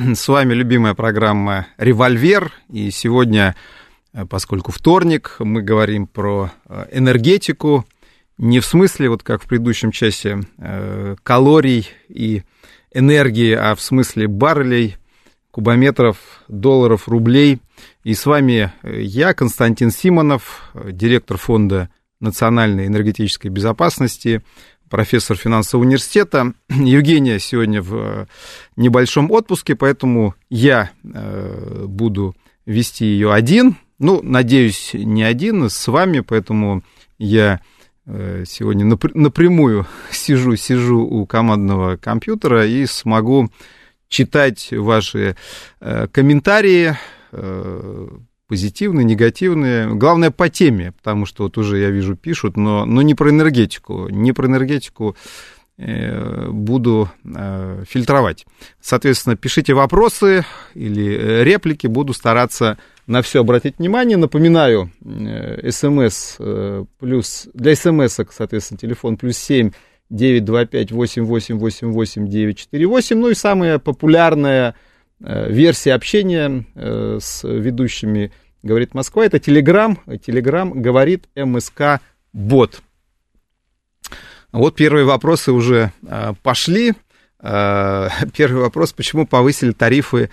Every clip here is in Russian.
С вами любимая программа «Револьвер». И сегодня, поскольку вторник, мы говорим про энергетику. Не в смысле, вот как в предыдущем часе, калорий и энергии, а в смысле баррелей, кубометров, долларов, рублей. И с вами я, Константин Симонов, директор фонда национальной энергетической безопасности, профессор финансового университета. Евгения сегодня в небольшом отпуске, поэтому я э, буду вести ее один. Ну, надеюсь, не один, с вами, поэтому я э, сегодня напрямую сижу, сижу у командного компьютера и смогу читать ваши э, комментарии, э, позитивные, негативные. Главное, по теме, потому что вот уже, я вижу, пишут, но, но не про энергетику. Не про энергетику э, буду э, фильтровать. Соответственно, пишите вопросы или реплики, буду стараться на все обратить внимание. Напоминаю, э, смс плюс, для смс, соответственно, телефон плюс 7 925 8888 948. Ну и самая популярная версия общения с ведущими говорит Москва, это Телеграм. Телеграм говорит МСК Бот. Вот первые вопросы уже пошли. Первый вопрос, почему повысили тарифы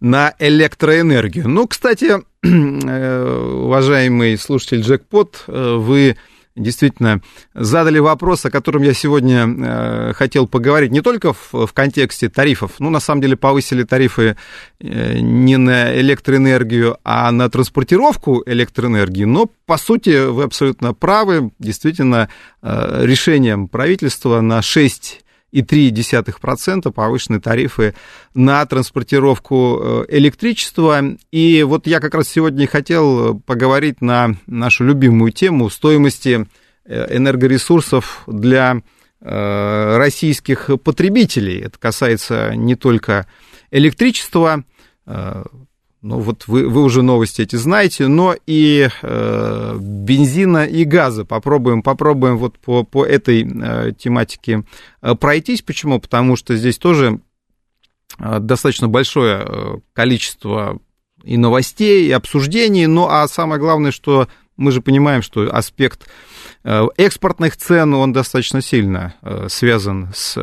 на электроэнергию. Ну, кстати, уважаемый слушатель Джекпот, вы действительно задали вопрос, о котором я сегодня э, хотел поговорить, не только в, в контексте тарифов. Ну, на самом деле, повысили тарифы э, не на электроэнергию, а на транспортировку электроэнергии. Но, по сути, вы абсолютно правы. Действительно, э, решением правительства на 6 и 3,3% повышенные тарифы на транспортировку э, электричества. И вот я как раз сегодня хотел поговорить на нашу любимую тему стоимости э, энергоресурсов для э, российских потребителей. Это касается не только электричества, ну вот вы, вы уже новости эти знаете, но и э, бензина и газа. Попробуем, попробуем вот по, по этой э, тематике э, пройтись. Почему? Потому что здесь тоже э, достаточно большое э, количество и новостей, и обсуждений. Ну а самое главное, что мы же понимаем, что аспект экспортных цен, он достаточно сильно связан с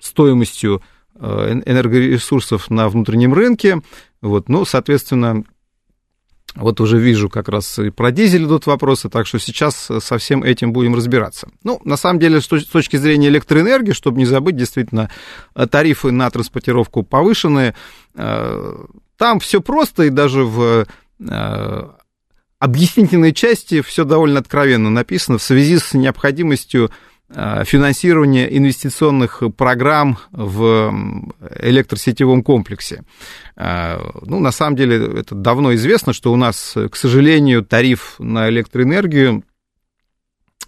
стоимостью энергоресурсов на внутреннем рынке. Вот, ну, соответственно, вот уже вижу как раз и про дизель идут вопросы, так что сейчас со всем этим будем разбираться. Ну, на самом деле, с точки зрения электроэнергии, чтобы не забыть, действительно, тарифы на транспортировку повышены. Э, там все просто, и даже в э, объяснительной части все довольно откровенно написано в связи с необходимостью Э, финансирование инвестиционных программ в электросетевом комплексе. Э, ну, на самом деле, это давно известно, что у нас, к сожалению, тариф на электроэнергию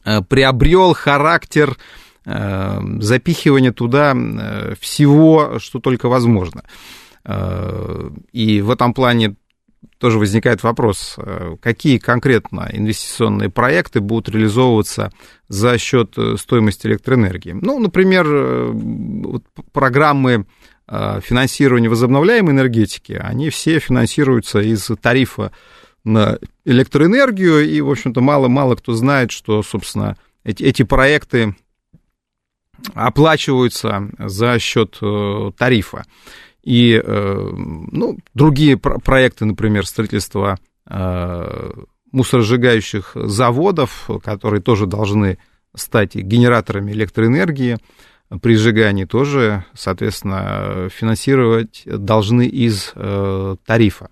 э, приобрел характер запихивания туда всего, что только возможно. И в этом плане тоже возникает вопрос, э, какие конкретно инвестиционные проекты будут реализовываться за счет э, стоимости электроэнергии. Ну, например, э, вот программы финансирования возобновляемой энергетики, они все финансируются из тарифа на электроэнергию, и, в общем-то, мало-мало кто знает, что, собственно, эти, эти проекты оплачиваются за счет тарифа. И э, ну, другие проекты, например, строительство э, мусоросжигающих заводов, которые тоже должны стать генераторами электроэнергии при сжигании, тоже, соответственно, финансировать должны из э, тарифа.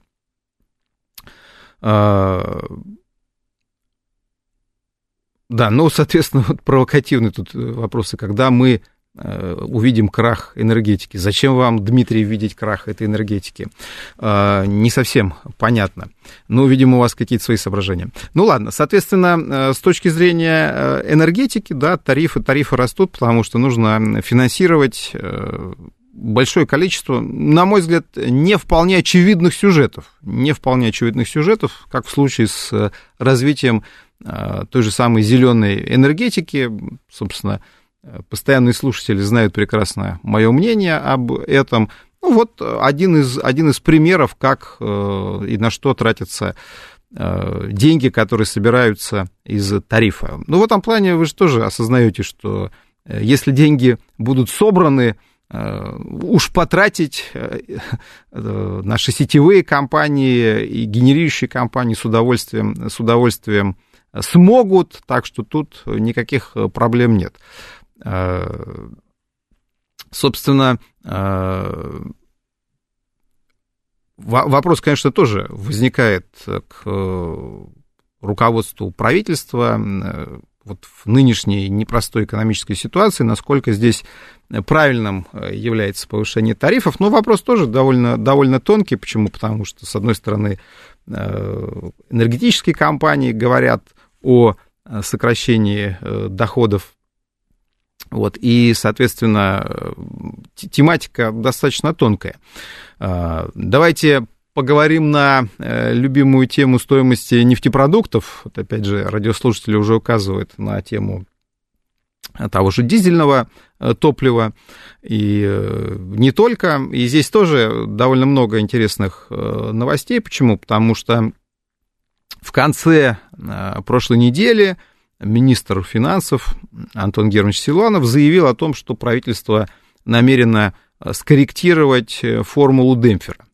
Да, ну, соответственно, вот провокативные тут вопросы, когда мы увидим крах энергетики. Зачем вам, Дмитрий, видеть крах этой энергетики? Не совсем понятно. Ну, видимо, у вас какие-то свои соображения. Ну, ладно, соответственно, с точки зрения энергетики, да, тарифы, тарифы растут, потому что нужно финансировать большое количество, на мой взгляд, не вполне очевидных сюжетов. Не вполне очевидных сюжетов, как в случае с развитием той же самой зеленой энергетики. Собственно, постоянные слушатели знают прекрасно мое мнение об этом. Ну, вот один из, один из примеров, как э, и на что тратятся э, деньги, которые собираются из тарифа. Ну, в этом плане вы же тоже осознаете, что э, если деньги будут собраны, уж потратить наши сетевые компании и генерирующие компании с удовольствием, с удовольствием смогут, так что тут никаких э, проблем нет. Э, собственно, э, вопрос, конечно, тоже возникает к руководству правительства вот в нынешней непростой экономической ситуации, насколько здесь правильным является повышение тарифов. Но вопрос тоже довольно, довольно тонкий. Почему? Потому что, с одной стороны, энергетические компании говорят о э, сокращении э, доходов. Вот, и, соответственно, э, тематика достаточно тонкая. Давайте поговорим на любимую тему стоимости нефтепродуктов. Вот, опять же, радиослушатели уже указывают на тему того же дизельного топлива, и не только. И здесь тоже довольно много интересных новостей. Почему? Потому что в конце э, прошлой недели министр финансов Антон Германович Силуанов заявил о том, что правительство намерено э, скорректировать э, формулу демпфера.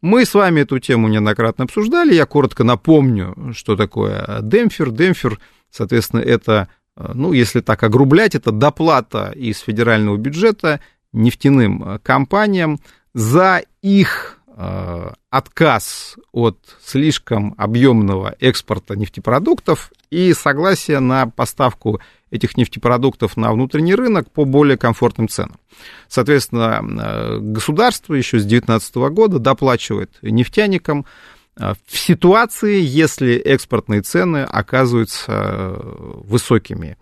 Мы с вами эту тему неоднократно обсуждали. Я коротко напомню, что такое демпфер. Демпфер, соответственно, это, ну, если так огрублять, это доплата из федерального бюджета нефтяным компаниям за их Э, отказ от слишком объемного экспорта нефтепродуктов и согласие на поставку этих нефтепродуктов на внутренний рынок по более комфортным ценам. Соответственно, э, государство еще с 2019 года доплачивает нефтяникам э, в ситуации, если экспортные цены оказываются высокими.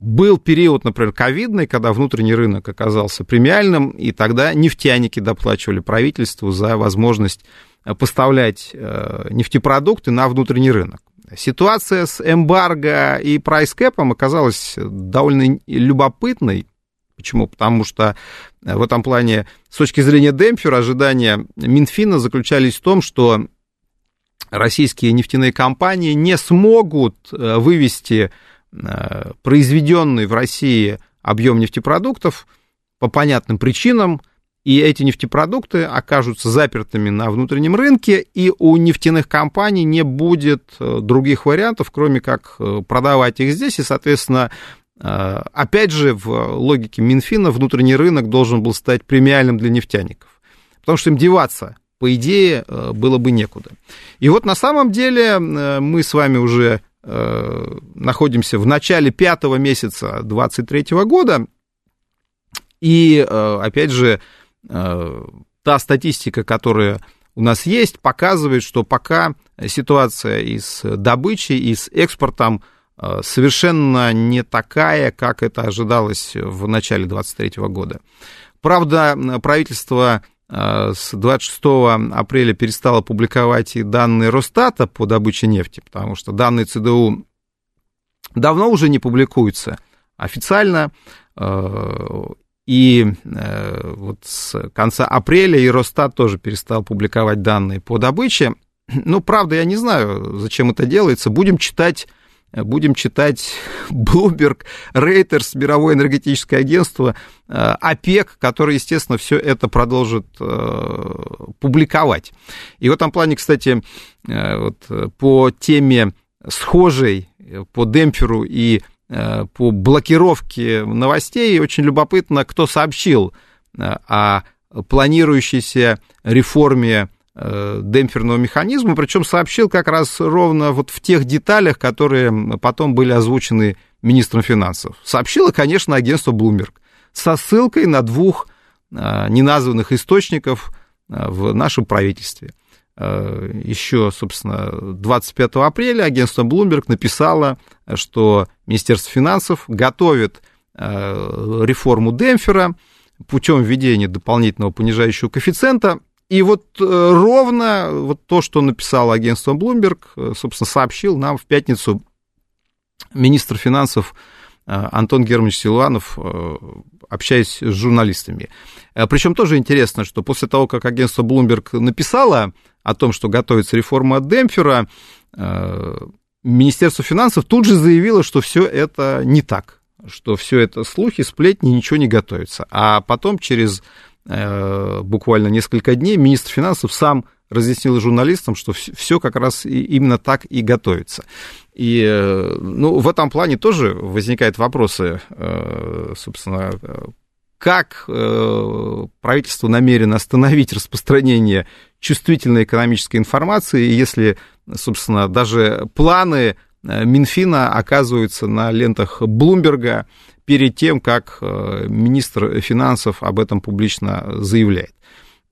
Был период, например, ковидный, когда внутренний рынок оказался премиальным, и тогда нефтяники доплачивали правительству за возможность э, поставлять э, нефтепродукты на внутренний рынок. Ситуация с эмбарго и прайскэпом оказалась довольно любопытной. Почему? Потому что э, в этом плане, с точки зрения демпфера, ожидания Минфина заключались в том, что российские нефтяные компании не смогут вывести произведенный в России объем нефтепродуктов по понятным причинам, и эти нефтепродукты окажутся запертыми на внутреннем рынке, и у нефтяных компаний не будет э, других вариантов, кроме как э, продавать их здесь, и, соответственно, опять же, в логике Минфина внутренний рынок должен был стать премиальным для нефтяников, потому что им деваться, по идее, было бы некуда. И вот на самом деле мы с вами уже Э, находимся в начале пятого месяца 2023 года, и, э, опять же, э, та статистика, которая у нас есть, показывает, что пока ситуация и с добычей, и с экспортом совершенно не такая, как это ожидалось в начале 2023 года. Правда, правительство Э, с 26 апреля перестала публиковать и данные Росстата по добыче нефти, потому что данные ЦДУ давно уже не публикуются официально, э, и э, вот с конца апреля и Росстат тоже перестал публиковать данные по добыче. Ну, правда, я не знаю, зачем это делается. Будем читать будем читать Bloomberg, Reuters, Мировое энергетическое агентство, э, ОПЕК, который, естественно, все это продолжит э, публиковать. И в этом плане, кстати, э, вот по теме схожей, по демпферу и по блокировке новостей, очень любопытно, кто сообщил о планирующейся реформе демпферного механизма, причем сообщил как раз ровно вот в тех деталях, которые потом были озвучены министром финансов. Сообщило, конечно, агентство Bloomberg. со ссылкой на двух неназванных источников в нашем правительстве. Еще, собственно, 25 апреля агентство Bloomberg написало, что Министерство финансов готовит реформу Демпфера путем введения дополнительного понижающего коэффициента и вот э, ровно вот то, что написал агентство Bloomberg, э, собственно, сообщил нам в пятницу министр финансов э, Антон Германович Силуанов, общаясь с журналистами. Причем тоже интересно, что после того, как агентство Bloomberg написало о том, что готовится реформа Демпфера, Министерство финансов тут же заявило, что все это не так, что все это слухи, сплетни, ничего не готовится. А потом через буквально несколько дней министр финансов сам разъяснил журналистам, что все как раз именно так и готовится. И э, ну, в этом плане тоже возникают вопросы, э, собственно, как правительство намерено остановить распространение чувствительной экономической информации, если, собственно, даже планы Минфина оказываются на лентах Блумберга, перед тем, как э, министр финансов об этом публично заявляет.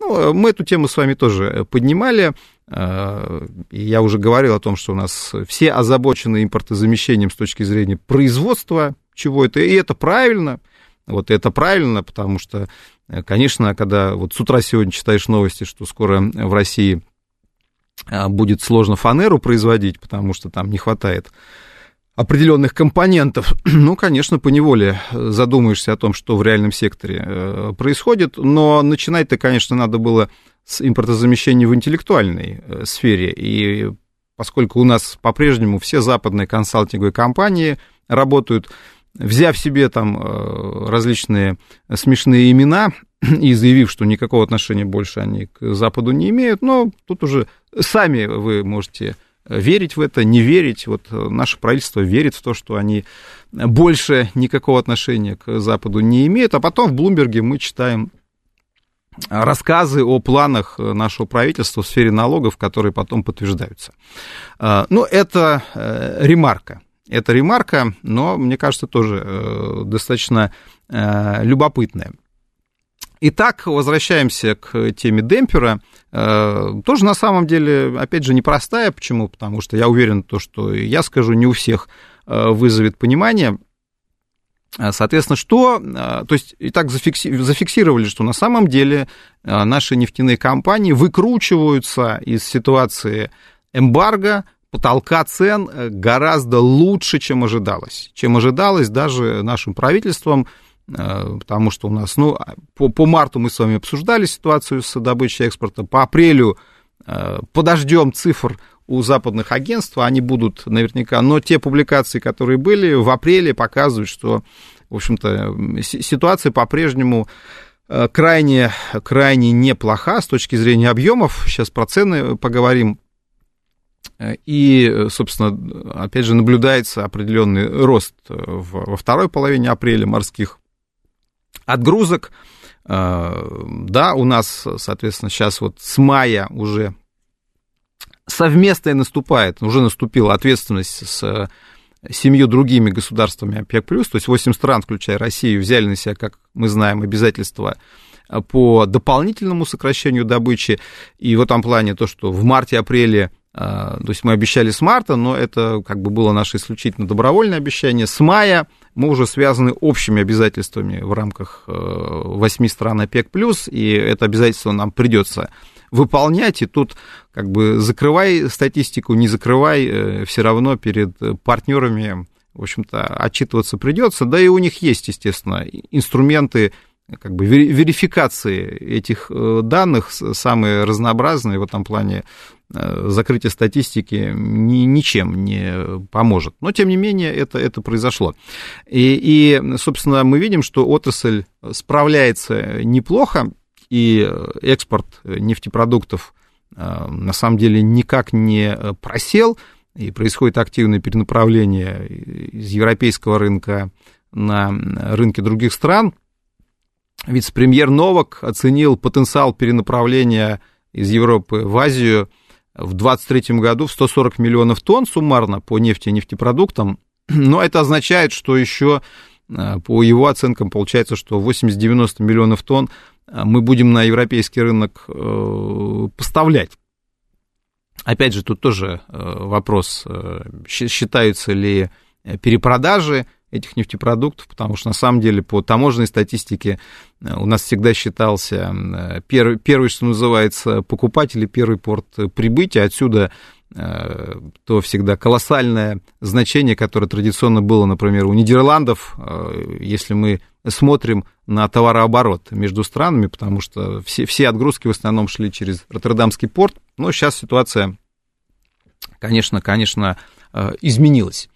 Ну, мы эту тему с вами тоже поднимали. Э, я уже говорил о том, что у нас все озабочены импортозамещением с точки зрения производства чего это, и это правильно. Вот это правильно, потому что, э, конечно, когда вот с утра сегодня читаешь новости, что скоро в России будет сложно фанеру производить, потому что там не хватает определенных компонентов, ну, конечно, поневоле задумаешься о том, что в реальном секторе э, происходит, но начинать-то, конечно, надо было с импортозамещения в интеллектуальной э, сфере, и поскольку у нас по-прежнему все западные консалтинговые компании работают, взяв себе там э, различные смешные имена и заявив, что никакого отношения больше они к Западу не имеют, но тут уже сами вы можете верить в это, не верить. Вот э, наше правительство верит в то, что они больше никакого отношения к Западу не имеют. А потом в Блумберге мы читаем рассказы о планах нашего правительства в сфере налогов, которые потом подтверждаются. Э, ну, это э, ремарка. Это ремарка, но, мне кажется, тоже достаточно любопытная. Итак, возвращаемся к теме демпера. Э, тоже на самом деле, опять же, непростая. Почему? Потому что я уверен, то, что я скажу, не у всех э, вызовет понимание. Э, соответственно, что, то есть, и так зафиксировали, что на самом деле наши нефтяные компании выкручиваются из ситуации эмбарго, потолка цен гораздо лучше, чем ожидалось. Чем ожидалось даже нашим правительством, потому что у нас, ну, по, по марту мы с вами обсуждали ситуацию с добычей экспорта, по апрелю э, подождем цифр у западных агентств, они будут наверняка, но те публикации, которые были в апреле, показывают, что, в общем-то, ситуация по-прежнему э, крайне, крайне неплоха с точки зрения объемов. Сейчас про цены поговорим. И, собственно, опять же, наблюдается определенный рост во второй половине апреля морских отгрузок. Э, да, у нас, соответственно, сейчас вот с мая уже совместная наступает, уже наступила ответственность с семью другими государствами ОПЕК+, то есть 8 стран, включая Россию, взяли на себя, как мы знаем, обязательства по дополнительному сокращению добычи. И в этом плане то, что в марте-апреле э, то есть мы обещали с марта, но это как бы было наше исключительно добровольное обещание. С мая мы уже связаны общими обязательствами в рамках э, восьми стран ОПЕК+, и это обязательство нам придется выполнять, и тут как бы закрывай статистику, не закрывай, э, все равно перед партнерами, в общем-то, отчитываться придется, да и у них есть, естественно, инструменты как бы верификации этих э, данных самые разнообразные в этом плане Э, закрытие статистики ни, ничем не поможет. Но, тем не менее, это, это произошло. И, и, собственно, мы видим, что отрасль справляется неплохо, и экспорт нефтепродуктов э, на самом деле никак не просел, и происходит активное перенаправление из европейского рынка на рынки других стран. Вице-премьер Новак оценил потенциал перенаправления из Европы в Азию – в 2023 году в 140 миллионов тонн суммарно по нефти и нефтепродуктам. Но это означает, что еще по его оценкам получается, что 80-90 миллионов тонн мы будем на европейский рынок поставлять. Опять же, тут тоже вопрос, считаются ли перепродажи этих нефтепrodуктов, потому что на самом деле по таможенной статистике э, у нас всегда считался э, первый, первый что называется, покупатель и первый порт прибытия. Отсюда э, то всегда колоссальное значение, которое традиционно было, например, у Нидерландов, если мы смотрим на товарооборот между странами, потому что все, все отгрузки в основном шли через Роттердамский порт, но сейчас ситуация, конечно, конечно, изменилась.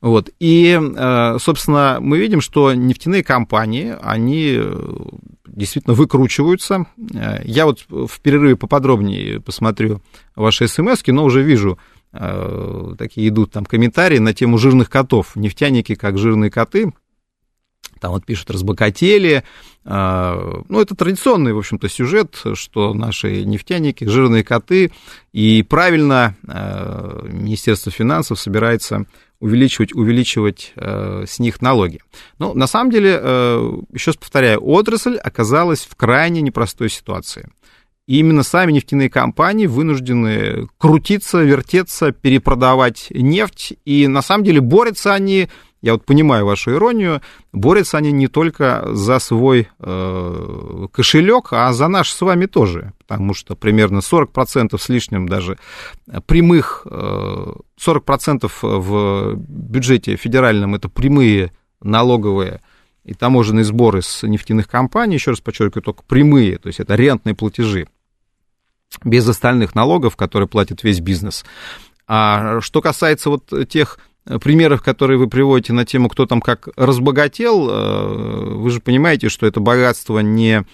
Вот. И, э, собственно, мы видим, что нефтяные компании, они э, действительно выкручиваются. Э, я вот в перерыве поподробнее посмотрю ваши смс но уже вижу, такие идут там комментарии на тему жирных котов. Нефтяники как жирные коты. Там вот пишут, разбогатели. Ну, это традиционный, в общем-то, сюжет, что наши нефтяники, жирные коты. И правильно Министерство финансов собирается увеличивать, увеличивать э, с них налоги. Но на самом деле, э, еще раз повторяю, отрасль оказалась в крайне непростой ситуации. И именно сами нефтяные компании вынуждены крутиться, вертеться, перепродавать нефть. И на самом деле борются они я вот понимаю вашу иронию, борются они не только за свой э, кошелек, а за наш с вами тоже, потому что примерно 40% с лишним даже прямых, э, 40% в бюджете федеральном это прямые налоговые и таможенные сборы с нефтяных компаний, еще раз подчеркиваю, только прямые, то есть это рентные платежи, без остальных налогов, которые платит весь бизнес. А что касается вот тех примеров, которые вы приводите на тему, кто там как разбогател, э, вы же понимаете, что это богатство не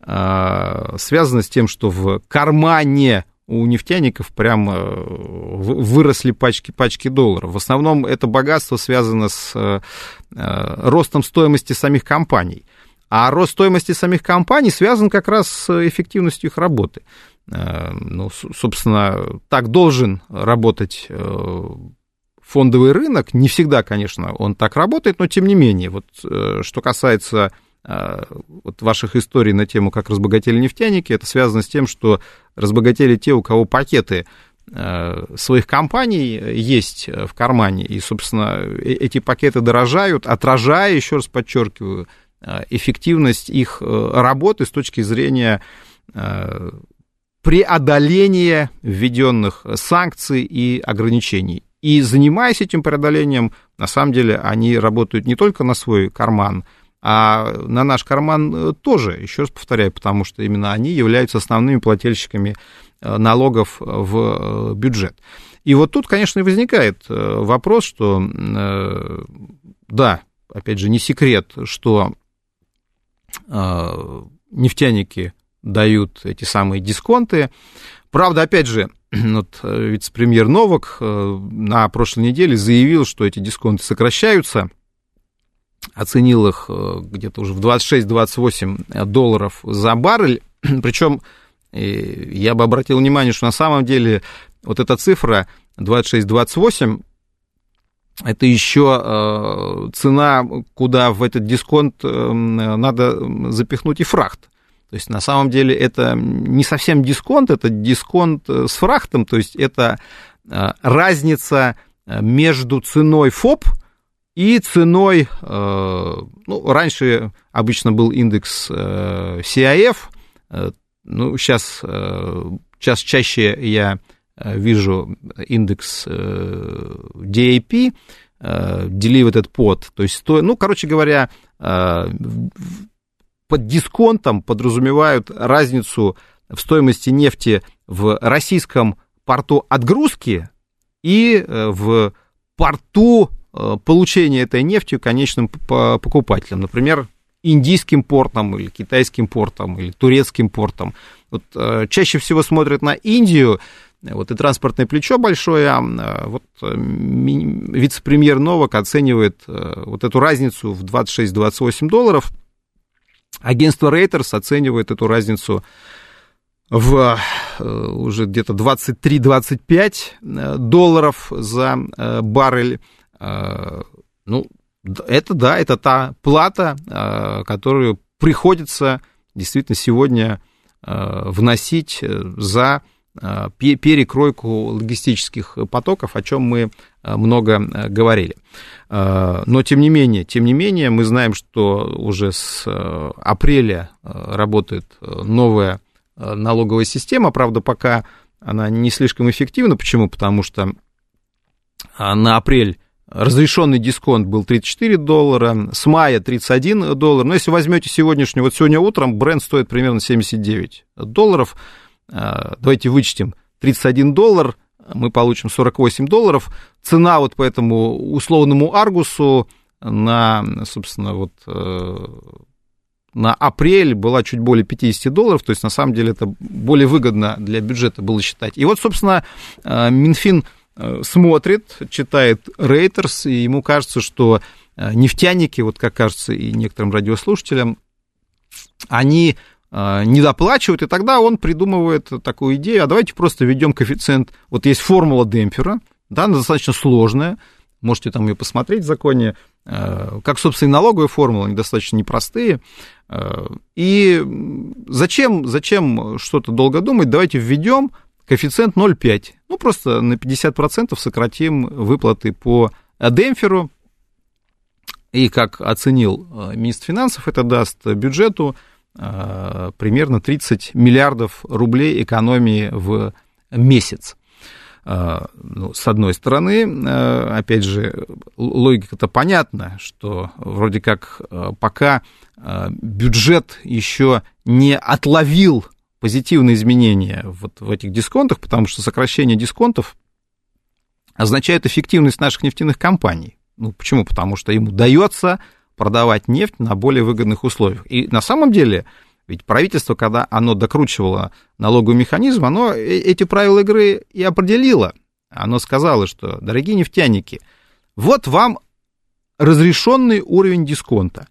э, связано с тем, что в кармане у нефтяников прям э, выросли пачки, пачки долларов. В основном это богатство связано с ростом стоимости самих компаний. А рост стоимости самих компаний связан как раз с эффективностью их работы. Ну, собственно, так должен работать фондовый рынок, не всегда, конечно, он так работает, но тем не менее, вот э, что касается э, вот ваших историй на тему, как разбогатели нефтяники, это связано с тем, что разбогатели те, у кого пакеты э, своих компаний есть в кармане, и, собственно, эти пакеты дорожают, отражая, еще раз подчеркиваю, эффективность их работы с точки зрения преодоления введенных санкций и ограничений. И занимаясь этим преодолением, на самом деле они работают не только на свой карман, а на наш карман э, тоже, еще раз повторяю, потому что именно они являются основными плательщиками э, налогов в э, бюджет. И вот тут, конечно, и возникает вопрос, что, да, опять же, не секрет, что нефтяники дают эти самые дисконты. Правда, опять же, вот э, вице-премьер Новак э, на прошлой неделе заявил, что эти дисконты сокращаются, оценил их э, где-то уже в 26-28 долларов за баррель, причем я бы обратил внимание, что на самом деле вот эта цифра 26-28 это еще цена, куда в этот дисконт надо запихнуть и фрахт. То есть на самом деле это не совсем дисконт, это дисконт э, с фрахтом, то есть это э, разница э, между ценой ФОП и ценой, ну, раньше обычно был индекс CIF, ну, сейчас, сейчас чаще я вижу индекс DAP, Delivered Pod, то есть, ну, короче говоря, под дисконтом подразумевают разницу в стоимости нефти в российском порту отгрузки и э, в порту э, получения этой нефти конечным покупателям. Например, индийским портом или китайским портом или турецким портом. Вот, э, чаще всего смотрят на Индию, вот и транспортное плечо большое, а вот вице-премьер Новак оценивает вот эту разницу в 26-28 долларов – Агентство Reuters оценивает эту разницу в э, уже где-то 23-25 э, долларов за э, баррель. Ну, это да, это та плата, которую приходится действительно сегодня вносить за перекройку логистических потоков, о чем мы много говорили. Но тем не менее, тем не менее, мы знаем, что уже с апреля работает новая налоговая система, правда, пока она не слишком эффективна. Почему? Потому что на апрель разрешенный дисконт был 34 доллара, с мая 31 доллар. Но если возьмете сегодняшний, вот сегодня утром бренд стоит примерно 79 долларов. Давайте вычтем 31 доллар, мы получим 48 долларов. Цена вот по этому условному Аргусу на, собственно, вот э, на апрель была чуть более 50 долларов, то есть на самом деле это более выгодно для бюджета было считать. И вот, собственно, э, Минфин э, смотрит, читает Рейтерс, и ему кажется, что нефтяники, вот как кажется и некоторым радиослушателям, они не доплачивают, и тогда он придумывает такую идею, а давайте просто введем коэффициент, вот есть формула демпфера, да, она достаточно сложная, можете там ее посмотреть в законе, как, собственно, и налоговая формула, они достаточно непростые, и зачем, зачем что-то долго думать? Давайте введем коэффициент 0,5. Ну, просто на 50% сократим выплаты по демпферу. И, как оценил министр финансов, это даст бюджету примерно 30 миллиардов рублей экономии в месяц. Э, ну, с одной стороны, опять же, логика-то понятна, что вроде как пока Э, бюджет еще не отловил позитивные изменения вот в этих дисконтах, потому что сокращение дисконтов означает эффективность наших нефтяных компаний. Ну, почему? Потому что им удается продавать нефть на более выгодных условиях. И на самом деле, ведь правительство, когда оно докручивало налоговый механизм, оно э, эти правила игры и определило. Оно сказало, что, дорогие нефтяники, вот вам разрешенный уровень дисконта.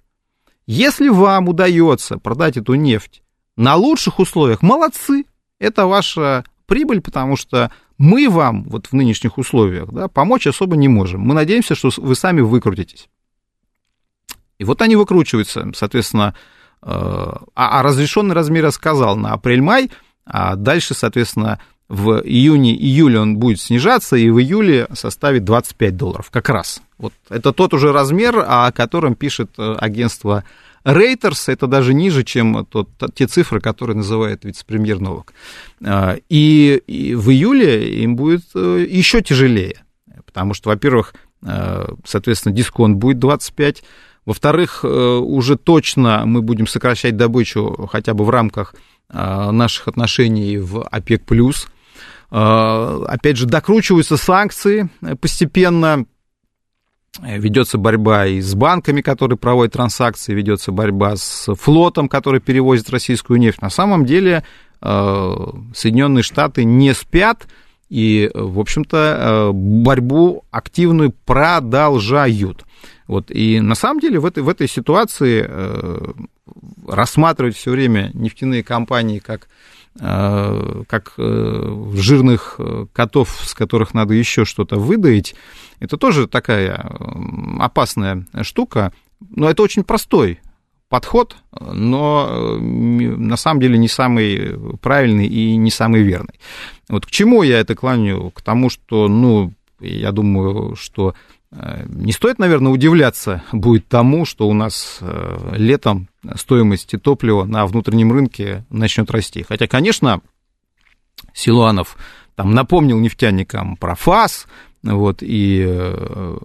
Если вам удается продать эту нефть на лучших условиях, молодцы, это ваша прибыль, потому что мы вам вот в нынешних условиях да, помочь особо не можем. Мы надеемся, что вы сами выкрутитесь. И вот они выкручиваются, соответственно, э, а, а разрешенный размер я сказал на апрель-май, а дальше, соответственно, в июне-июле он будет снижаться, и в июле составит 25 долларов, как раз. Вот это тот уже размер, о котором пишет э, агентство Reuters, это даже ниже, чем тот, те цифры, которые называет вице-премьер Новак. А, и, и в июле им будет э, еще тяжелее, потому что, во-первых, э, соответственно, дисконт будет 25, во-вторых, уже точно мы будем сокращать добычу хотя бы в рамках наших отношений в ОПЕК+, Э, опять же, докручиваются санкции постепенно, ведется борьба и с банками, которые проводят транзакции, ведется борьба с флотом, который перевозит российскую нефть. На самом деле э, Соединенные Штаты не спят и, в общем-то, э, борьбу активную продолжают. Вот, и на самом деле в этой, в этой ситуации рассматривать все время нефтяные компании как Э, как э, жирных э, котов, с которых надо еще что-то выдаить, это тоже такая опасная штука. Но это очень простой подход, но на самом деле не самый правильный и не самый верный. Вот к чему я это клоню? К тому, что, ну, я думаю, что не стоит, наверное, удивляться будет тому, что у нас летом стоимости топлива на внутреннем рынке начнет расти. Хотя, конечно, Силуанов там напомнил нефтяникам про ФАС, вот, и э,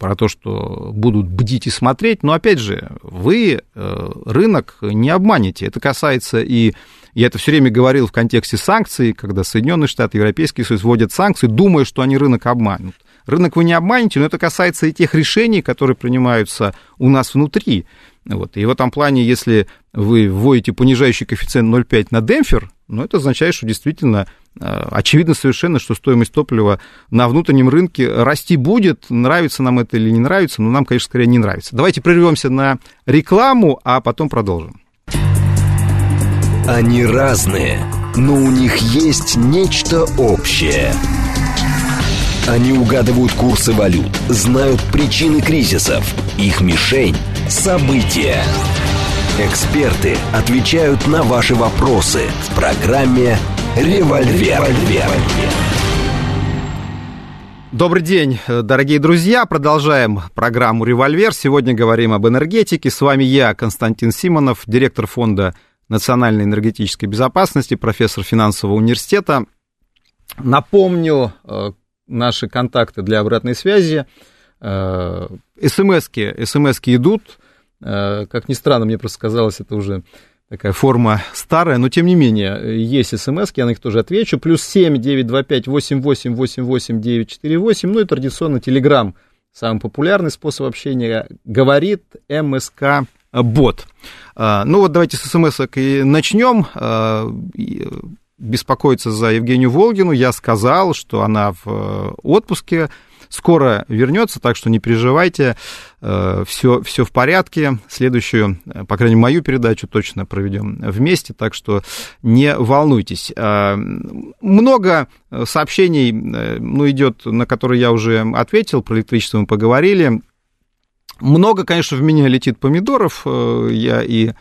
про то, что будут бдить и смотреть, но, опять же, вы э, рынок не обманете. Это касается и я это все время говорил в контексте санкций, когда Соединенные Штаты, Европейский Союз вводят санкции, думая, что они рынок обманут. Рынок вы не обманете, но это касается и тех решений, которые принимаются у нас внутри. Вот. И в этом плане, если вы вводите понижающий коэффициент 0,5 на демпфер, ну, это означает, что действительно э, очевидно совершенно, что стоимость топлива на внутреннем рынке расти будет. Нравится нам это или не нравится, но нам, конечно, скорее не нравится. Давайте прервемся на рекламу, а потом продолжим. Они разные, но у них есть нечто общее – Они угадывают курсы валют, знают причины кризисов. Их мишень – события. Эксперты отвечают на ваши вопросы в программе «Револьвер». Добрый день, дорогие друзья. Продолжаем программу «Револьвер». Сегодня говорим об энергетике. С вами я, Константин Симонов, директор фонда национальной энергетической безопасности, профессор финансового университета. Напомню, э, наши контакты для обратной связи. Э, СМСки, СМСки идут. Э, как ни странно, мне просто казалось, это уже такая форма старая, но тем не менее, есть смс, я на них тоже отвечу. Плюс 7 925 88 88 948, ну и традиционно Телеграм, самый популярный способ общения, говорит МСК бот. Э, ну вот давайте с смс и начнем беспокоиться за Евгению Волгину. Я сказал, что она в э, отпуске, скоро вернется, так что не переживайте, все, э, все в порядке. Следующую, э, по крайней мере, мою передачу точно проведем вместе, так что не волнуйтесь. Много сообщений ну, идет, на которые я уже ответил, про электричество мы поговорили. Много, конечно, в меня летит помидоров, я и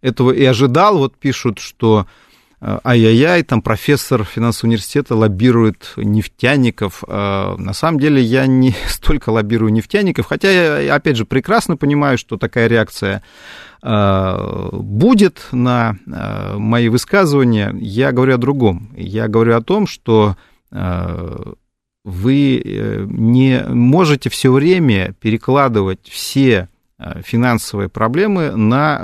этого и ожидал. Вот пишут, что ай-яй-яй, там профессор финансового университета лоббирует нефтяников. Э, на самом деле я не столько лоббирую нефтяников, хотя я, опять же, прекрасно понимаю, что такая реакция э, будет на мои высказывания. Я говорю о другом. Я говорю о том, что вы не можете все время перекладывать все финансовые проблемы на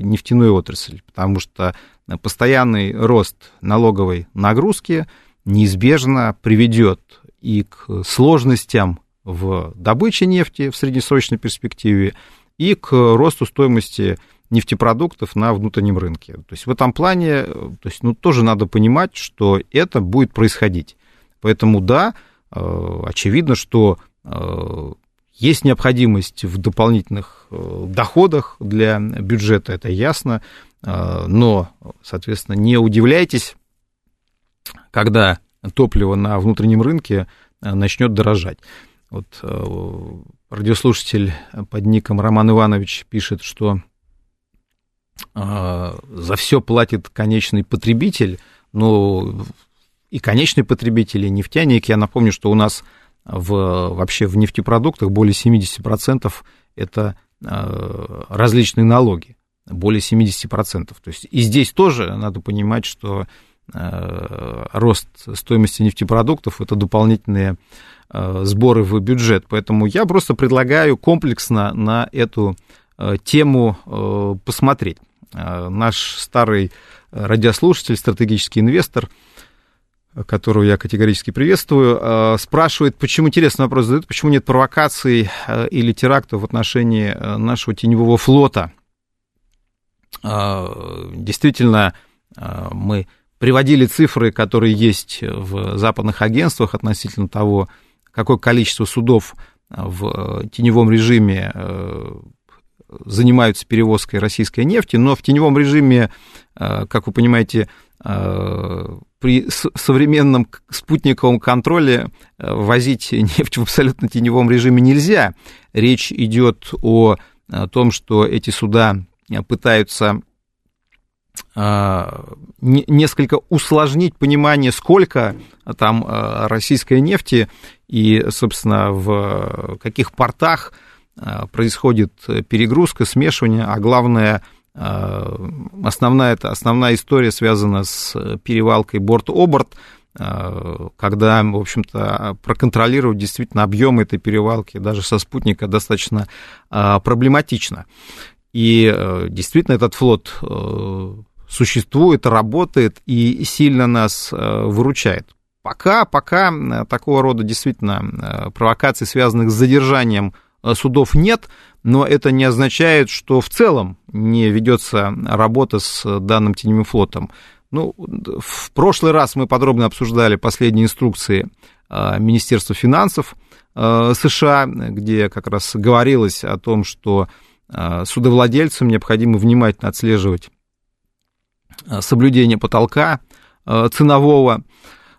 нефтяную отрасль, потому что постоянный рост налоговой нагрузки неизбежно приведет и к сложностям в добыче нефти в среднесрочной перспективе, и к росту стоимости нефтепродуктов на внутреннем рынке. То есть в этом плане то есть, ну, тоже надо понимать, что это будет происходить. Поэтому да, э, очевидно, что э, есть необходимость в дополнительных э, доходах для бюджета, это ясно. А, но, соответственно, не удивляйтесь, когда топливо на внутреннем рынке а, начнет дорожать. Вот а, радиослушатель под ником Роман Иванович пишет, что за все платит конечный потребитель, но и конечный потребитель, и нефтяник. Я напомню, что у нас в, вообще в нефтепродуктах более 70% это различные налоги более 70%. То есть и здесь тоже надо понимать, что э, рост стоимости нефтепродуктов это дополнительные э, сборы в бюджет. Поэтому я просто предлагаю комплексно на эту э, тему посмотреть. Наш старый радиослушатель, стратегический инвестор, которого я категорически приветствую, спрашивает, почему, интересный вопрос задает, почему нет провокаций или терактов в отношении нашего теневого флота – действительно, а, мы приводили цифры, которые есть в западных агентствах относительно того, какое количество судов в теневом режиме э, занимаются перевозкой российской нефти, но в теневом режиме, э, как вы понимаете, э, при современном спутниковом контроле возить нефть в абсолютно теневом режиме нельзя. Речь идет о том, что эти суда Э, пытаются а, несколько усложнить понимание, сколько там э, российской нефти и, собственно, в каких портах э, происходит перегрузка, смешивание, а главное, основная, основная история связана с перевалкой борт-оборт, когда, в общем-то, проконтролировать действительно объем этой перевалки даже со спутника достаточно проблематично. И э, действительно этот флот э, существует, работает и сильно нас э, выручает. Пока, пока такого рода действительно провокаций, связанных с задержанием судов, нет, но это не означает, что в целом не ведется работа с данным теневым флотом. Ну, в прошлый раз мы подробно обсуждали последние инструкции Министерства финансов США, где как раз говорилось о том, что судовладельцам необходимо внимательно отслеживать а, соблюдение потолка а, ценового.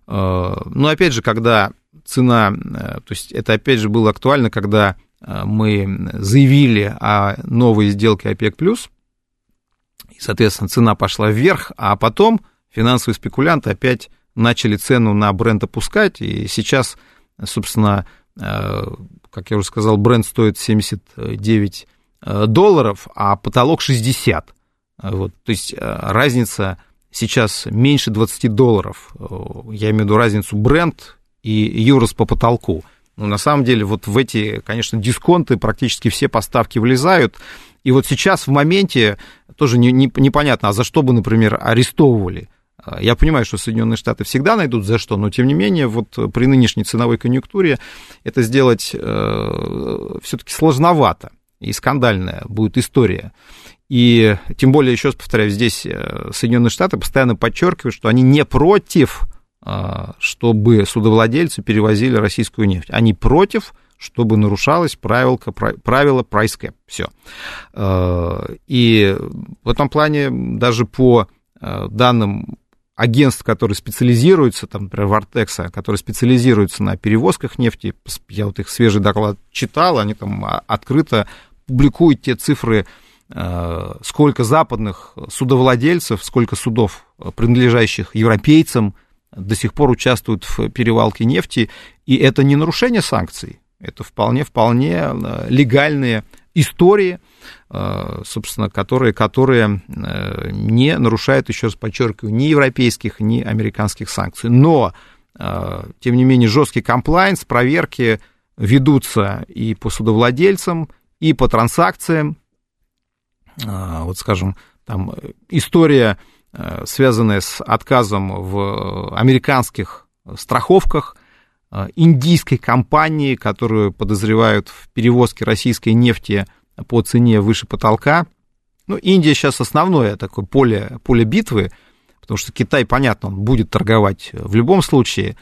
Но опять же, когда цена, то есть это опять же было актуально, когда мы заявили о новой сделке ОПЕК+, и, соответственно, цена пошла вверх, а потом финансовые спекулянты опять начали цену на бренд опускать, и сейчас, собственно, как я уже сказал, бренд стоит 79 долларов, а потолок 60. Вот, то есть разница сейчас меньше 20 долларов. Я имею в виду разницу бренд и Юрос по потолку. Ну, на самом деле, вот в эти, конечно, дисконты практически все поставки влезают. И вот сейчас в моменте тоже не, не, непонятно, а за что бы, например, арестовывали. Я понимаю, что Соединенные Штаты всегда найдут за что, но тем не менее, вот при нынешней ценовой конъюнктуре это сделать э, все-таки сложновато и скандальная будет история. И тем более, еще раз повторяю, здесь э, Соединенные Штаты постоянно подчеркивают, что они не против, э, чтобы судовладельцы перевозили российскую нефть. Они против, чтобы нарушалось правило, правило price cap. Все. Э, и в этом плане даже по данным агентств, которые специализируются, там, например, Вартекса, которые специализируются на перевозках нефти, я вот их свежий доклад читал, они там а, открыто публикуют те цифры, Э, сколько западных судовладельцев, сколько судов, э, принадлежащих европейцам, до сих пор участвуют в перевалке нефти, и это не нарушение санкций, это вполне-вполне э, легальные истории, собственно, которые, которые не нарушают, еще раз подчеркиваю, ни европейских, ни американских санкций. Но, тем не менее, жесткий комплайнс, проверки ведутся и по судовладельцам, и по транзакциям, вот скажем, там история, э, связанная с отказом в американских страховках э, индийской компании, которую подозревают в перевозке российской нефти по цене выше потолка. Ну, Индия сейчас основное такое поле, поле битвы, потому что Китай, понятно, он будет торговать в любом случае,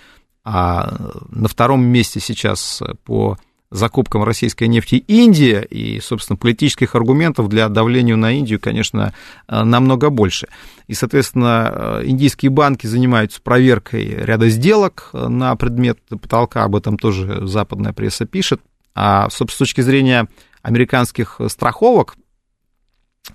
а на втором месте сейчас по закупкам российской нефти Индия, и, собственно, политических аргументов для давления на Индию, конечно, э, намного больше. И, соответственно, э, индийские банки занимаются проверкой ряда сделок э, на предмет потолка, об этом тоже западная пресса пишет. А, собственно, с точки зрения американских страховок,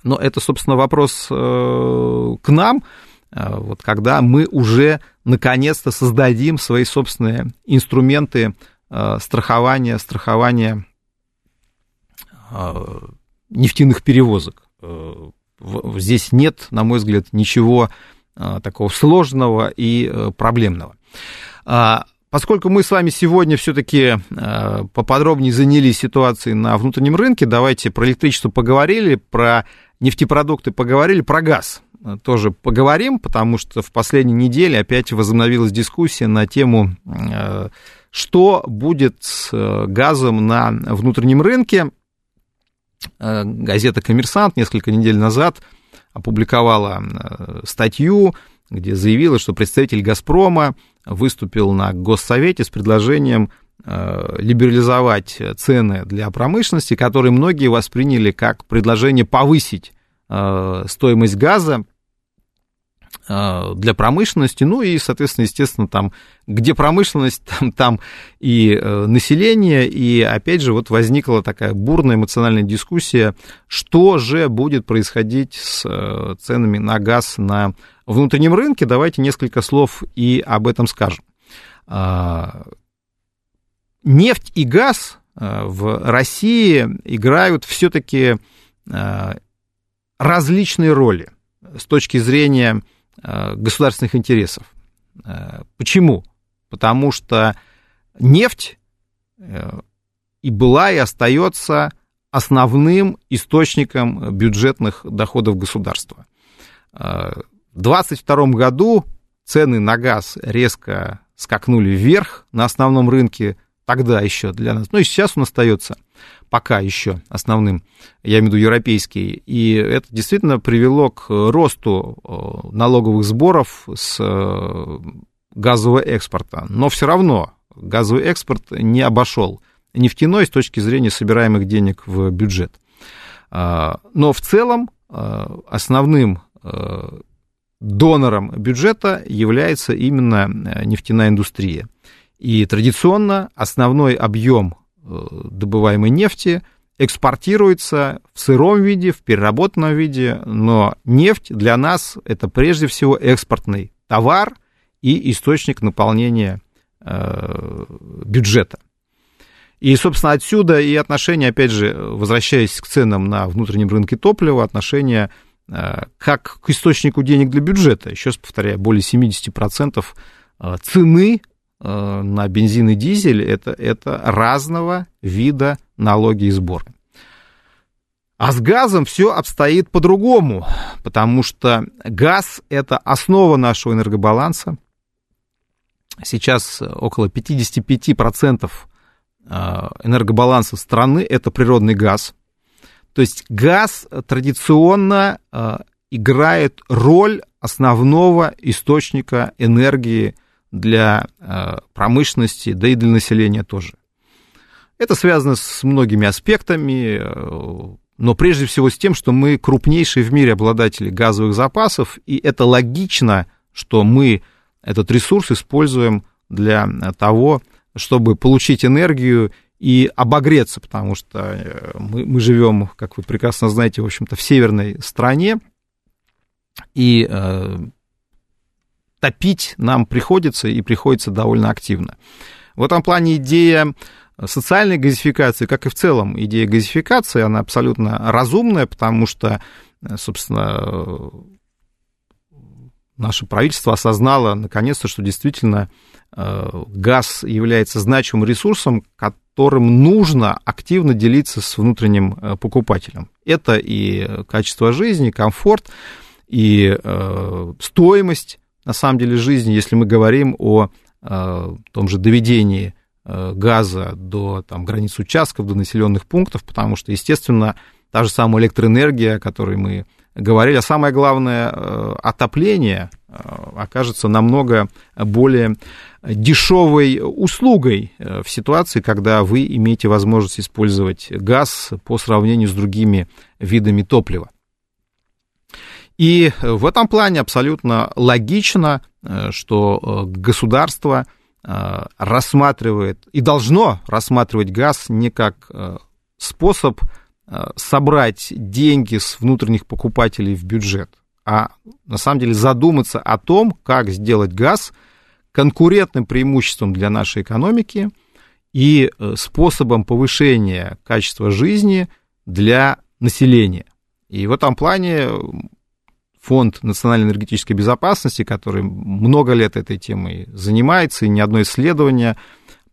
но это, собственно, вопрос к нам, вот когда мы уже наконец-то создадим свои собственные инструменты Э, страхования, страхования э, нефтяных перевозок. Э, здесь нет, на мой взгляд, ничего такого сложного и проблемного. А, поскольку мы с вами сегодня все-таки поподробнее занялись ситуацией на внутреннем рынке, давайте про электричество поговорили, про нефтепродукты поговорили, про газ тоже поговорим, потому что в последней неделе опять возобновилась дискуссия на тему что будет с э, газом на внутреннем рынке. Э, газета «Коммерсант» несколько недель назад опубликовала э, статью, где заявила, что представитель «Газпрома» выступил на Госсовете с предложением либерализовать цены для промышленности, которые многие восприняли как предложение повысить стоимость газа для промышленности, ну и, соответственно, естественно, там, где промышленность, там, там и э, население, и, опять же, вот возникла такая бурная эмоциональная дискуссия, что же будет происходить с э, ценами на газ на внутреннем рынке. Давайте несколько слов и об этом скажем. Нефть и газ в России играют все-таки различные роли с точки зрения Э, государственных интересов. Э, почему? Потому что нефть э, и была, и остается основным источником бюджетных доходов государства. В 2022 году цены на газ резко скакнули вверх на основном рынке, тогда еще для нас, ну и сейчас он остается пока еще основным, я имею в виду европейский, и это действительно привело к росту э, налоговых сборов с э, газового экспорта. Но все равно газовый экспорт не обошел нефтяной с точки зрения собираемых денег в бюджет. А, но в целом э, основным донором бюджета является именно нефтяная индустрия. И традиционно основной объем добываемой нефти экспортируется в сыром виде, в переработанном виде, но нефть для нас это прежде всего экспортный товар и источник наполнения э, бюджета. И, собственно, отсюда и отношения, опять же, возвращаясь к ценам на внутреннем рынке топлива, отношения э, как к источнику денег для бюджета. Еще раз повторяю, более 70% э, цены на бензин и дизель это, это разного вида налоги и сборы. А с газом все обстоит по-другому, потому что газ – это основа нашего энергобаланса. Сейчас около 55% Э, энергобаланса страны это природный газ. То есть газ традиционно э, играет роль основного источника энергии для э, промышленности, да и для населения тоже. Это связано с многими аспектами, но прежде всего с тем, что мы крупнейшие в мире обладатели газовых запасов, и это логично, что мы этот ресурс используем для того, чтобы получить энергию и обогреться, потому что э, мы, мы живем, как вы прекрасно знаете, в общем-то, в северной стране, и э, топить нам приходится, и приходится довольно активно. В этом плане идея социальной газификации, как и в целом идея газификации, она абсолютно разумная, потому что, э, собственно, наше правительство осознало наконец-то, что действительно Э, газ является значимым ресурсом, которым нужно активно делиться с внутренним э, покупателем. Это и качество жизни, комфорт, и стоимость, на самом деле, жизни, если мы говорим о том же доведении газа до там, границ участков, до населенных пунктов, потому что, естественно, та же самая электроэнергия, о которой мы говорили, а самое главное, отопление окажется намного более дешевой услугой э, в ситуации, когда вы имеете возможность использовать газ по сравнению с другими видами топлива. И в этом плане абсолютно логично, э, что э, государство рассматривает и должно рассматривать газ не как способ собрать деньги с внутренних покупателей в бюджет, а на самом деле задуматься о том, как сделать газ – конкурентным преимуществом для нашей экономики и э, способом повышения качества жизни для населения. И в этом плане э, Фонд национальной энергетической безопасности, который много лет этой темой занимается, и ни одно исследование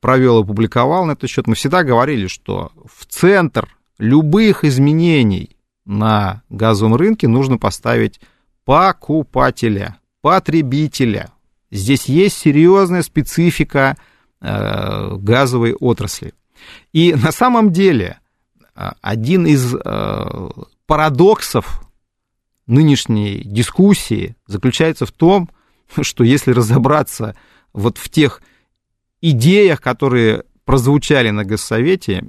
провел и опубликовал на этот счет, мы всегда говорили, что в центр любых изменений на газовом рынке нужно поставить покупателя, потребителя. Здесь есть серьезная специфика э, газовой отрасли. И на самом деле э, один из э, парадоксов нынешней дискуссии заключается в том, что если разобраться вот в тех идеях, которые прозвучали на Госсовете,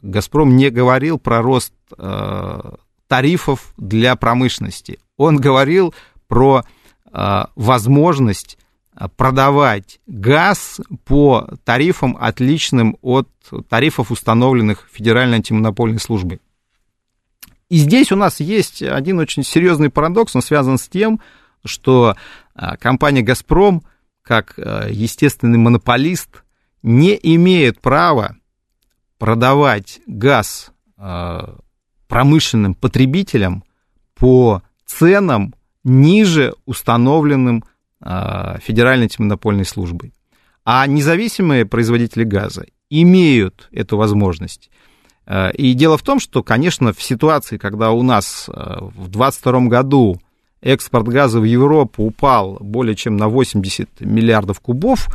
Газпром не говорил про рост тарифов для промышленности. Он говорил про Э, возможность продавать газ по тарифам, отличным от тарифов, установленных Федеральной антимонопольной службой. И здесь у нас есть один очень серьезный парадокс, он связан с тем, что э, компания «Газпром», как э, естественный монополист, не имеет права продавать газ промышленным потребителям по ценам, ниже установленным а, Федеральной антимонопольной службой. А независимые производители газа имеют эту возможность. А, и дело в том, что, конечно, в ситуации, когда у нас а, в 2022 году экспорт газа в Европу упал более чем на 80 миллиардов кубов,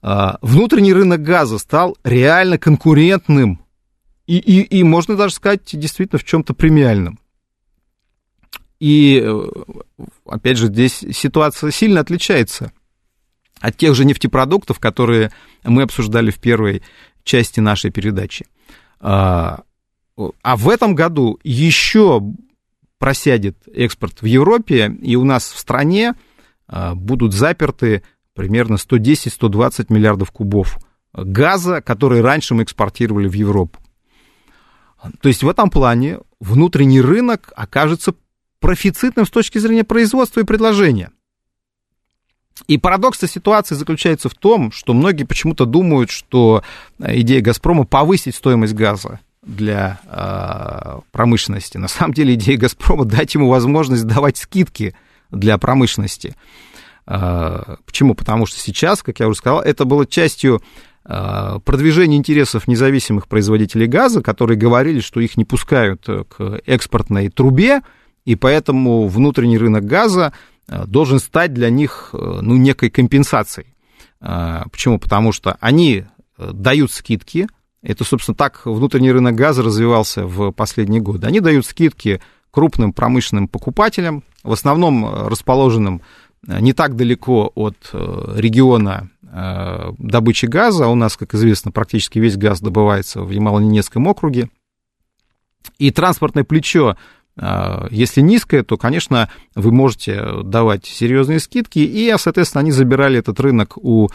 внутренний рынок газа стал реально конкурентным и, и, и можно даже сказать, действительно в чем-то премиальным. И, э, опять же, здесь ситуация сильно отличается от тех же нефтепродуктов, которые мы обсуждали в первой части нашей передачи. А, а в этом году еще просядет экспорт в Европе, и у нас в стране а, будут заперты примерно 110-120 миллиардов кубов газа, который раньше мы экспортировали в Европу. То есть в этом плане внутренний рынок окажется профицитным с точки зрения производства и предложения. И парадокс ситуации заключается в том, что многие почему-то думают, что идея «Газпрома» повысить стоимость газа для э, промышленности. На самом деле идея «Газпрома» дать ему возможность давать скидки для промышленности. Э, почему? Потому что сейчас, как я уже сказал, это было частью э, продвижения интересов независимых производителей газа, которые говорили, что их не пускают к экспортной трубе, и поэтому внутренний рынок газа Э, должен стать для них э, ну, некой компенсацией. Э, почему? Потому что они дают скидки, это, собственно, так внутренний рынок газа развивался в последние годы. Они дают скидки крупным промышленным покупателям, в основном расположенным не так далеко от региона добычи газа. У нас, как известно, практически весь газ добывается в Ямало-Ненецком округе. И транспортное плечо если низкая, то, конечно, вы можете давать серьезные скидки, и, соответственно, они забирали этот рынок у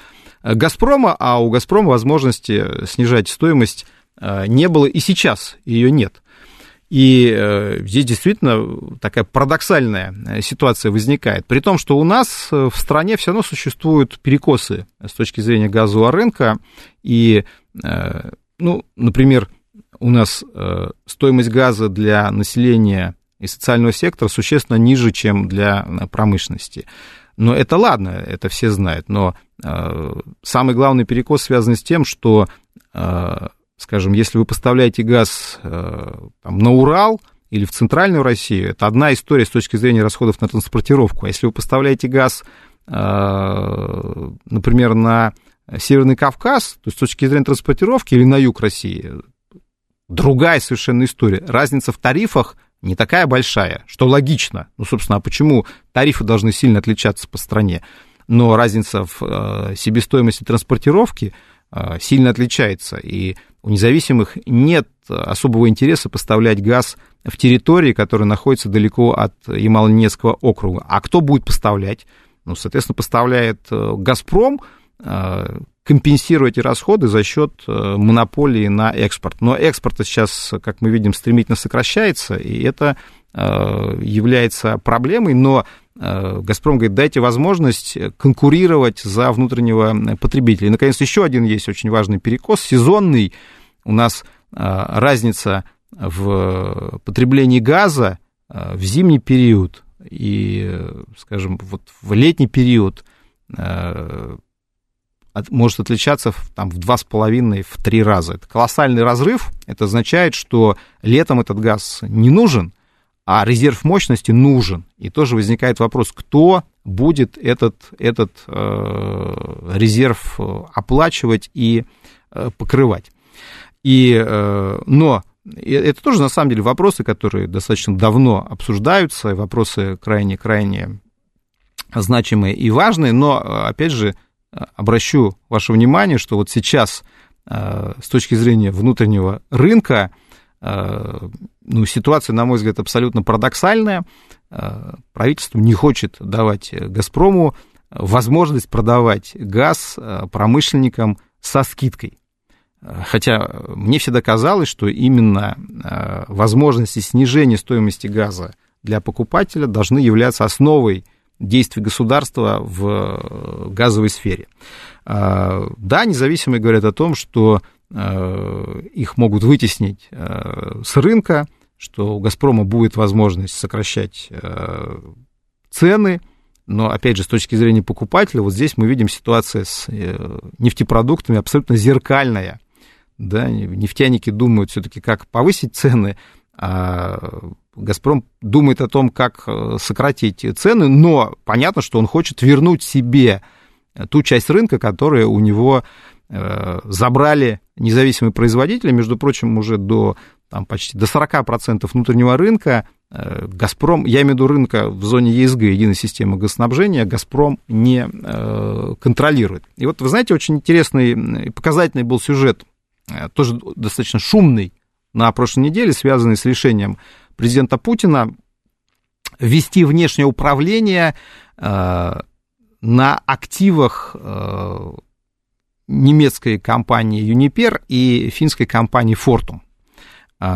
«Газпрома», а у «Газпрома» возможности снижать стоимость а, не было, и сейчас ее нет. И э, здесь действительно такая парадоксальная ситуация возникает. При том, что у нас в стране все равно существуют перекосы с точки зрения газового рынка. И, э, ну, например, у нас э, стоимость газа для населения и социального сектора существенно ниже, чем для э, промышленности. Но это ладно, это все знают. Но э, самый главный перекос связан с тем, что, э, скажем, если вы поставляете газ э, там, на Урал или в центральную Россию, это одна история с точки зрения расходов на транспортировку. А если вы поставляете газ, э, например, на Северный Кавказ, то с точки зрения транспортировки или на юг России, другая совершенно история. Разница в тарифах не такая большая, что логично. Ну, собственно, а почему тарифы должны сильно отличаться по стране? Но разница в э, себестоимости транспортировки э, сильно отличается. И у независимых нет особого интереса поставлять газ в территории, которая находится далеко от Ямало-Ненецкого округа. А кто будет поставлять? Ну, соответственно, поставляет э, «Газпром», компенсировать эти расходы за счет э, монополии на экспорт. Но экспорт сейчас, как мы видим, стремительно сокращается, и это э, является проблемой, но э, Газпром говорит, дайте возможность конкурировать за внутреннего потребителя. И, наконец, еще один есть очень важный перекос, сезонный. У нас разница в потреблении газа в зимний период и, скажем, вот в летний период от, может отличаться в, там, в два с половиной, в три раза. Это колоссальный разрыв. Это означает, что летом этот газ не нужен, а резерв мощности нужен. И тоже возникает вопрос, кто будет этот, этот э, резерв э, оплачивать и э, покрывать. И, э, но это тоже на самом деле вопросы, которые достаточно давно обсуждаются, вопросы крайне-крайне значимые и важные, но, опять же, обращу ваше внимание, что вот сейчас э, с точки зрения внутреннего рынка э, ну, ситуация, на мой взгляд, абсолютно парадоксальная. Э, правительство не хочет давать «Газпрому» возможность продавать газ промышленникам со скидкой. Хотя мне всегда казалось, что именно возможности снижения стоимости газа для покупателя должны являться основой действий государства в э, газовой сфере. А, да, независимые говорят о том, что э, их могут вытеснить э, с рынка, что у «Газпрома» будет возможность сокращать цены, но, опять же, с точки зрения покупателя, вот здесь мы видим ситуация с нефтепродуктами абсолютно зеркальная. Да, нефтяники думают все-таки, как повысить цены, Газпром думает о том, как э, сократить цены, но понятно, что он хочет вернуть себе ту часть рынка, которая у него э, забрали независимые производители, между прочим, уже до там, почти до 40% внутреннего рынка э, Газпром, я имею в виду рынка в зоне ЕСГ, единой системы газоснабжения, Газпром не контролирует. И вот, вы знаете, очень интересный и показательный был сюжет, тоже достаточно шумный на прошлой неделе, связанный с решением президента Путина ввести внешнее управление э, на активах немецкой компании Uniper и финской компании Fortum.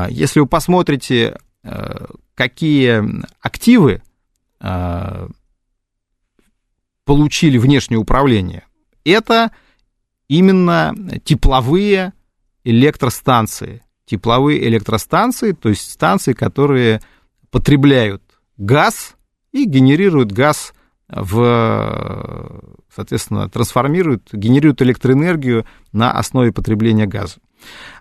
Если вы посмотрите, какие активы получили внешнее управление, это именно тепловые электростанции. Тепловые электростанции, то есть станции, которые потребляют газ и генерируют газ в, соответственно, трансформируют, генерируют электроэнергию на основе потребления газа.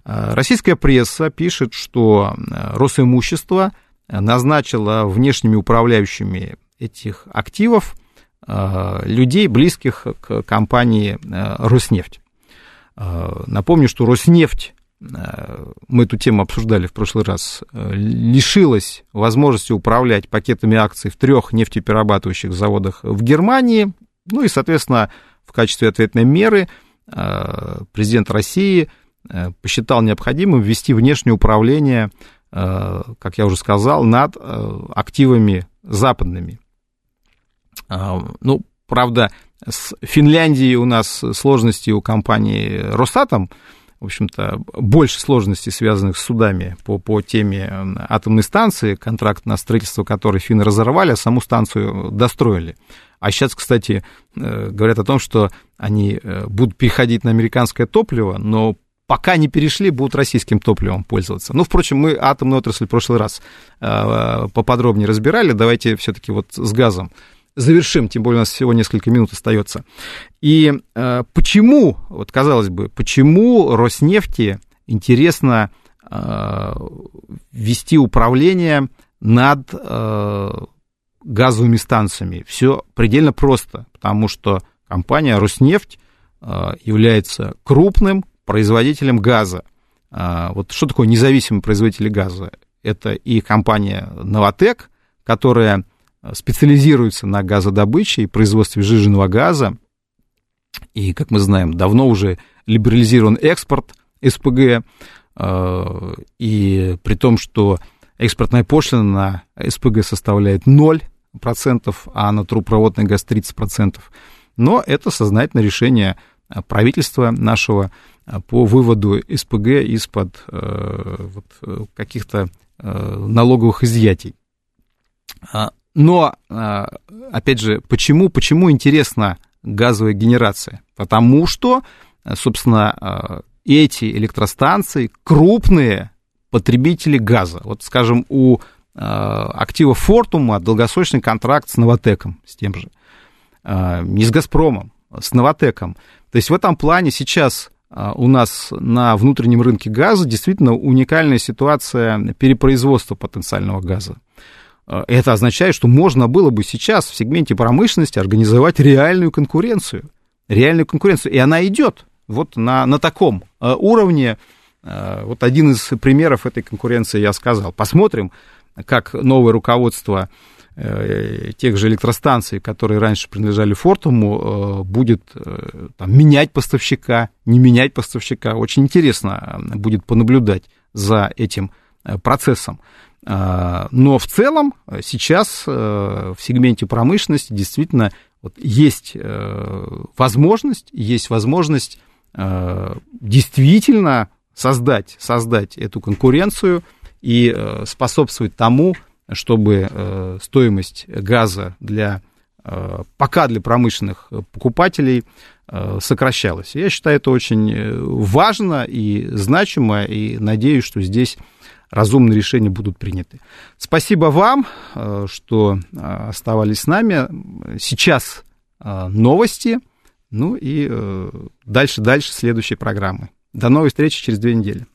Российская пресса пишет, что Росимущество назначило внешними управляющими этих активов Э, людей, близких к компании э, Роснефть. Э, напомню, что Роснефть, мы эту тему обсуждали в прошлый раз, лишилась возможности управлять пакетами акций в трех нефтеперерабатывающих заводах в Германии. Ну и, соответственно, в качестве ответной меры президент России посчитал необходимым ввести внешнее управление, как я уже сказал, над активами западными. Ну, правда, с Финляндией у нас сложности у компании Росатом, в общем-то, больше сложностей, связанных с судами по, по теме атомной станции, контракт на строительство которой финны разорвали, а саму станцию достроили. А сейчас, кстати, э, говорят о том, что они э, будут переходить на американское топливо, но пока не перешли, будут российским топливом пользоваться. Ну, впрочем, мы атомную отрасль в прошлый раз э, поподробнее разбирали. Давайте все-таки вот с газом завершим, тем более у нас всего несколько минут остается. И э, почему, вот казалось бы, почему Роснефти интересно э, вести управление над э, газовыми станциями? Все предельно просто, потому что компания Роснефть э, является крупным производителем газа. Э, вот что такое независимый производитель газа? Это и компания Новотек, которая специализируется на газодобыче и производстве сжиженного газа. И, как мы знаем, давно уже либерализирован экспорт СПГ, э, и при том, что экспортная пошлина на СПГ составляет 0%, а на трубопроводный газ 30%. Но это сознательное решение правительства нашего по выводу СПГ из-под э, каких-то э, налоговых изъятий. Но, а, опять же, почему, почему интересна газовая генерация? Потому что, собственно, а, эти электростанции крупные потребители газа. Вот, скажем, у а, актива Фортума долгосрочный контракт с Новотеком, с тем же. Не с Газпромом, с Новотеком. То есть в этом плане сейчас у нас на внутреннем рынке газа действительно уникальная ситуация перепроизводства потенциального газа. Э, это означает, что можно было бы сейчас в сегменте промышленности организовать реальную конкуренцию. Реальную конкуренцию. И она идет вот на, на таком э, уровне. Э, вот один из примеров этой конкуренции я сказал. Посмотрим, как новое руководство тех же электростанций, которые раньше принадлежали Фортуму, будет там, менять поставщика, не менять поставщика. Очень интересно будет понаблюдать за этим процессом. А, но в целом э, сейчас э, в сегменте промышленности действительно вот есть э, возможность, есть возможность действительно создать, создать эту конкуренцию и способствовать тому, чтобы стоимость газа для пока для промышленных покупателей сокращалась. Я считаю это очень важно и значимо, и надеюсь, что здесь разумные решения будут приняты. Спасибо вам, э, что э, оставались с нами. Сейчас э, новости, ну и дальше-дальше следующие программы. До новой встречи через две недели.